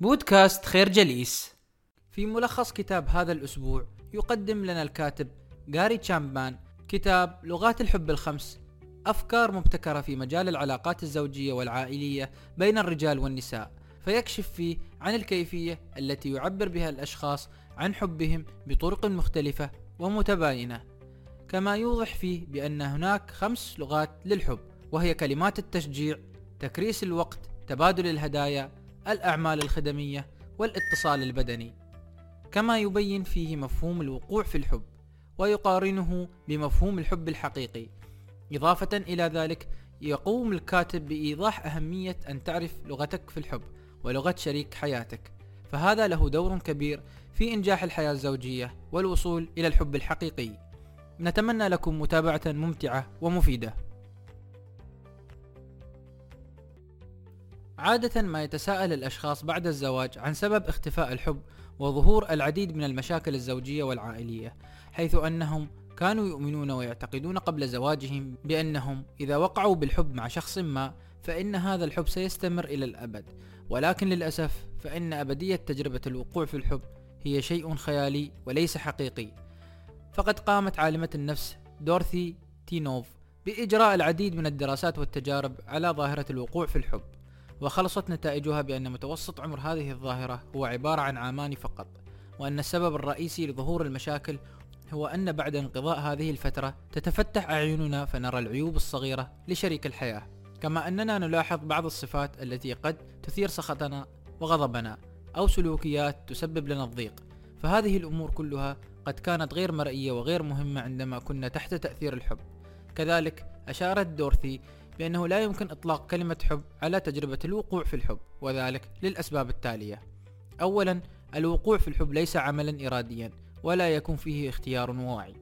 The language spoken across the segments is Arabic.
بودكاست خير جليس. في ملخص كتاب هذا الأسبوع يقدم لنا الكاتب جاري تشامبان كتاب لغات الحب الخمس أفكار مبتكرة في مجال العلاقات الزوجية والعائلية بين الرجال والنساء فيكشف فيه عن الكيفية التي يعبر بها الأشخاص عن حبهم بطرق مختلفة ومتباينة. كما يوضح فيه بأن هناك خمس لغات للحب وهي كلمات التشجيع تكريس الوقت تبادل الهدايا الأعمال الخدمية والاتصال البدني. كما يبين فيه مفهوم الوقوع في الحب ويقارنه بمفهوم الحب الحقيقي. إضافة إلى ذلك يقوم الكاتب بإيضاح أهمية أن تعرف لغتك في الحب ولغة شريك حياتك. فهذا له دور كبير في إنجاح الحياة الزوجية والوصول إلى الحب الحقيقي. نتمنى لكم متابعة ممتعة ومفيدة. عادة ما يتساءل الأشخاص بعد الزواج عن سبب اختفاء الحب وظهور العديد من المشاكل الزوجية والعائلية حيث أنهم كانوا يؤمنون ويعتقدون قبل زواجهم بأنهم إذا وقعوا بالحب مع شخص ما فإن هذا الحب سيستمر إلى الأبد ولكن للأسف فإن أبدية تجربة الوقوع في الحب هي شيء خيالي وليس حقيقي. فقد قامت عالمة النفس دورثي تينوف بإجراء العديد من الدراسات والتجارب على ظاهرة الوقوع في الحب. وخلصت نتائجها بأن متوسط عمر هذه الظاهرة هو عبارة عن عامان فقط وأن السبب الرئيسي لظهور المشاكل هو أن بعد انقضاء هذه الفترة تتفتح أعيننا فنرى العيوب الصغيرة لشريك الحياة. كما أننا نلاحظ بعض الصفات التي قد تثير سخطنا وغضبنا أو سلوكيات تسبب لنا الضيق. فهذه الأمور كلها قد كانت غير مرئية وغير مهمة عندما كنا تحت تأثير الحب. كذلك أشارت دورثي بأنه لا يمكن إطلاق كلمة حب على تجربة الوقوع في الحب وذلك للأسباب التالية. أولا الوقوع في الحب ليس عملا إراديا ولا يكون فيه اختيار واعي.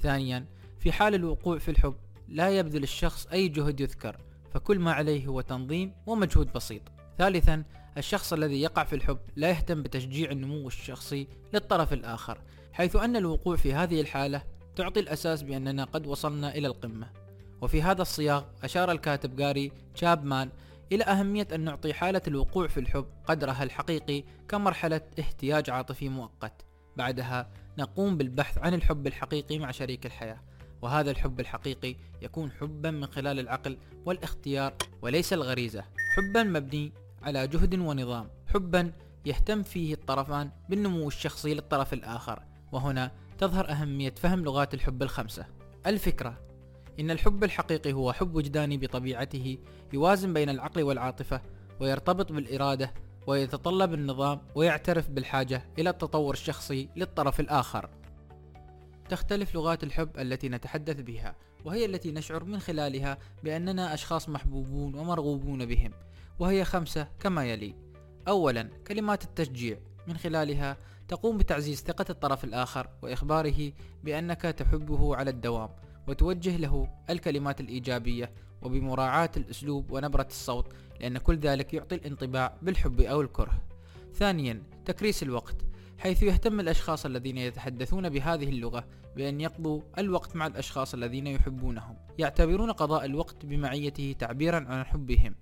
ثانيا في حال الوقوع في الحب لا يبذل الشخص أي جهد يذكر فكل ما عليه هو تنظيم ومجهود بسيط. ثالثا الشخص الذي يقع في الحب لا يهتم بتشجيع النمو الشخصي للطرف الآخر حيث أن الوقوع في هذه الحالة تعطي الأساس بأننا قد وصلنا إلى القمة. وفي هذا السياق أشار الكاتب جاري تشابمان إلى أهمية أن نعطي حالة الوقوع في الحب قدرها الحقيقي كمرحلة احتياج عاطفي مؤقت. بعدها نقوم بالبحث عن الحب الحقيقي مع شريك الحياة وهذا الحب الحقيقي يكون حبا من خلال العقل والاختيار وليس الغريزة. حبا مبني على جهد ونظام حبا يهتم فيه الطرفان بالنمو الشخصي للطرف الآخر. وهنا تظهر أهمية فهم لغات الحب الخمسة. الفكرة إن الحب الحقيقي هو حب وجداني بطبيعته يوازن بين العقل والعاطفة ويرتبط بالإرادة ويتطلب النظام ويعترف بالحاجة إلى التطور الشخصي للطرف الآخر. تختلف لغات الحب التي نتحدث بها وهي التي نشعر من خلالها بأننا أشخاص محبوبون ومرغوبون بهم وهي خمسة كما يلي. أولا كلمات التشجيع. من خلالها تقوم بتعزيز ثقة الطرف الآخر وإخباره بأنك تحبه على الدوام. وتوجه له الكلمات الإيجابية وبمراعاة الأسلوب ونبرة الصوت لأن كل ذلك يعطي الانطباع بالحب أو الكره. ثانيا تكريس الوقت. حيث يهتم الأشخاص الذين يتحدثون بهذه اللغة بأن يقضوا الوقت مع الأشخاص الذين يحبونهم. يعتبرون قضاء الوقت بمعيته تعبيرا عن حبهم.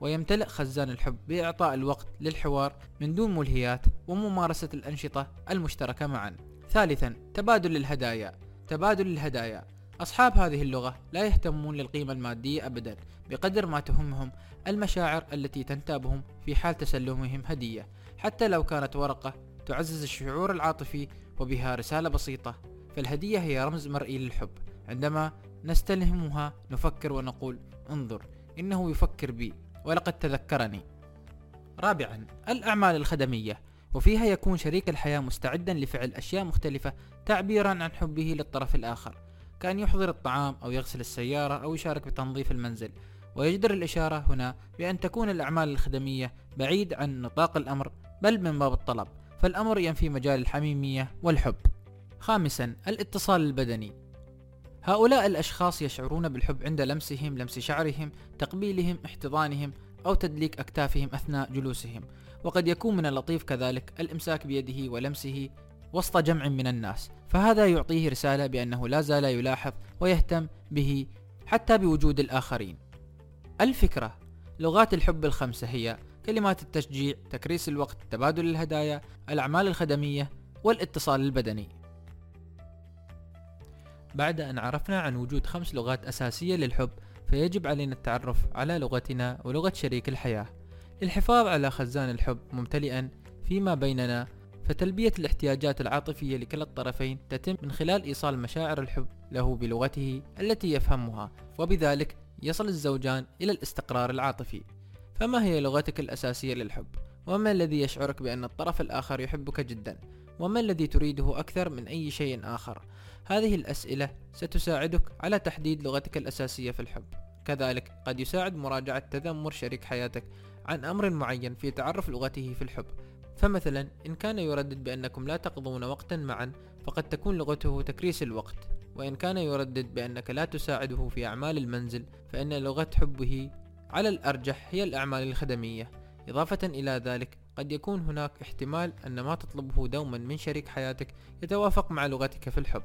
ويمتلئ خزان الحب بإعطاء الوقت للحوار من دون ملهيات وممارسة الأنشطة المشتركة معا. ثالثا تبادل الهدايا. تبادل الهدايا. أصحاب هذه اللغة لا يهتمون للقيمة المادية أبدا بقدر ما تهمهم المشاعر التي تنتابهم في حال تسلمهم هدية. حتى لو كانت ورقة تعزز الشعور العاطفي وبها رسالة بسيطة فالهدية هي رمز مرئي للحب. عندما نستلهمها نفكر ونقول انظر إنه يفكر بي ولقد تذكرني. رابعا الأعمال الخدمية. وفيها يكون شريك الحياة مستعدا لفعل أشياء مختلفة تعبيرا عن حبه للطرف الآخر. كان يحضر الطعام أو يغسل السيارة أو يشارك بتنظيف المنزل. ويجدر الإشارة هنا بأن تكون الأعمال الخدمية بعيد عن نطاق الأمر بل من باب الطلب. فالأمر ينفي مجال الحميمية والحب. خامسا الاتصال البدني. هؤلاء الأشخاص يشعرون بالحب عند لمسهم لمس شعرهم تقبيلهم احتضانهم أو تدليك أكتافهم أثناء جلوسهم. وقد يكون من اللطيف كذلك الإمساك بيده ولمسه وسط جمع من الناس. فهذا يعطيه رسالة بأنه لا زال يلاحظ ويهتم به حتى بوجود الآخرين. الفكرة لغات الحب الخمسة هي كلمات التشجيع تكريس الوقت تبادل الهدايا الأعمال الخدمية والاتصال البدني. بعد أن عرفنا عن وجود خمس لغات أساسية للحب فيجب علينا التعرف على لغتنا ولغة شريك الحياة. للحفاظ على خزان الحب ممتلئا فيما بيننا فتلبية الاحتياجات العاطفية لكلا الطرفين تتم من خلال إيصال مشاعر الحب له بلغته التي يفهمها وبذلك يصل الزوجان إلى الاستقرار العاطفي فما هي لغتك الأساسية للحب؟ وما الذي يشعرك بأن الطرف الآخر يحبك جدا؟ وما الذي تريده أكثر من أي شيء آخر؟ هذه الأسئلة ستساعدك على تحديد لغتك الأساسية في الحب كذلك قد يساعد مراجعة تذمر شريك حياتك عن أمر معين في تعرف لغته في الحب فمثلا إن كان يردد بأنكم لا تقضون وقتا معا فقد تكون لغته تكريس الوقت. وإن كان يردد بأنك لا تساعده في أعمال المنزل فإن لغة حبه على الأرجح هي الأعمال الخدمية. إضافة إلى ذلك قد يكون هناك احتمال أن ما تطلبه دوما من شريك حياتك يتوافق مع لغتك في الحب.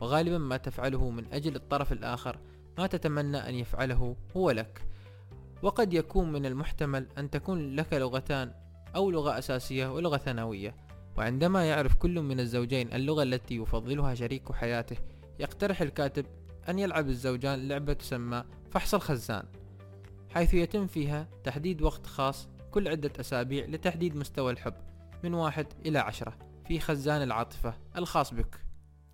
وغالبا ما تفعله من أجل الطرف الآخر ما تتمنى أن يفعله هو لك. وقد يكون من المحتمل أن تكون لك لغتان أو لغة أساسية ولغة ثانوية. وعندما يعرف كل من الزوجين اللغة التي يفضلها شريك حياته يقترح الكاتب أن يلعب الزوجان لعبة تسمى فحص الخزان حيث يتم فيها تحديد وقت خاص كل عدة أسابيع لتحديد مستوى الحب من واحد إلى عشرة في خزان العاطفة الخاص بك.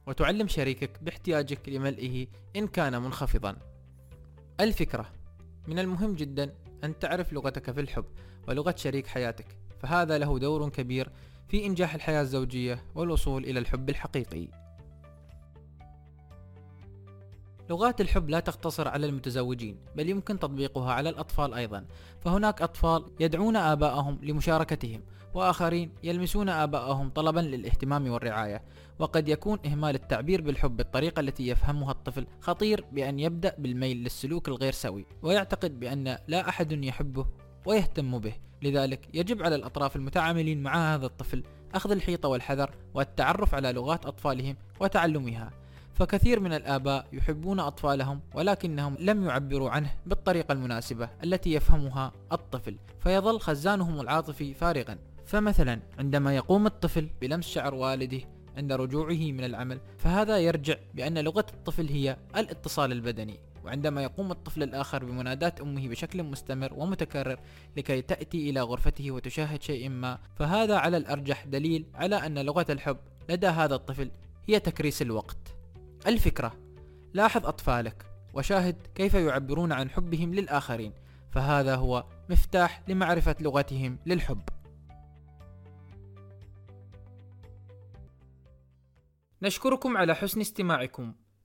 وتعلم شريكك باحتياجك لملئه إن كان منخفضا. الفكرة من المهم جدا أن تعرف لغتك في الحب ولغة شريك حياتك. فهذا له دور كبير في إنجاح الحياة الزوجية والوصول إلى الحب الحقيقي. لغات الحب لا تقتصر على المتزوجين بل يمكن تطبيقها على الأطفال أيضا. فهناك أطفال يدعون آباءهم لمشاركتهم وآخرين يلمسون آباءهم طلبا للاهتمام والرعاية. وقد يكون إهمال التعبير بالحب بالطريقة التي يفهمها الطفل خطير بأن يبدأ بالميل للسلوك الغير سوي. ويعتقد بأن لا أحد يحبه ويهتم به. لذلك يجب على الأطراف المتعاملين مع هذا الطفل أخذ الحيطة والحذر والتعرف على لغات أطفالهم وتعلمها. فكثير من الآباء يحبون أطفالهم ولكنهم لم يعبروا عنه بالطريقة المناسبة التي يفهمها الطفل فيظل خزانهم العاطفي فارغا. فمثلا عندما يقوم الطفل بلمس شعر والده عند رجوعه من العمل فهذا يرجع بأن لغة الطفل هي الاتصال البدني. وعندما يقوم الطفل الآخر بمناداة أمه بشكل مستمر ومتكرر لكي تأتي إلى غرفته وتشاهد شيء ما فهذا على الأرجح دليل على أن لغة الحب لدى هذا الطفل هي تكريس الوقت. الفكرة لاحظ أطفالك وشاهد كيف يعبرون عن حبهم للآخرين فهذا هو مفتاح لمعرفة لغتهم للحب. نشكركم على حسن استماعكم.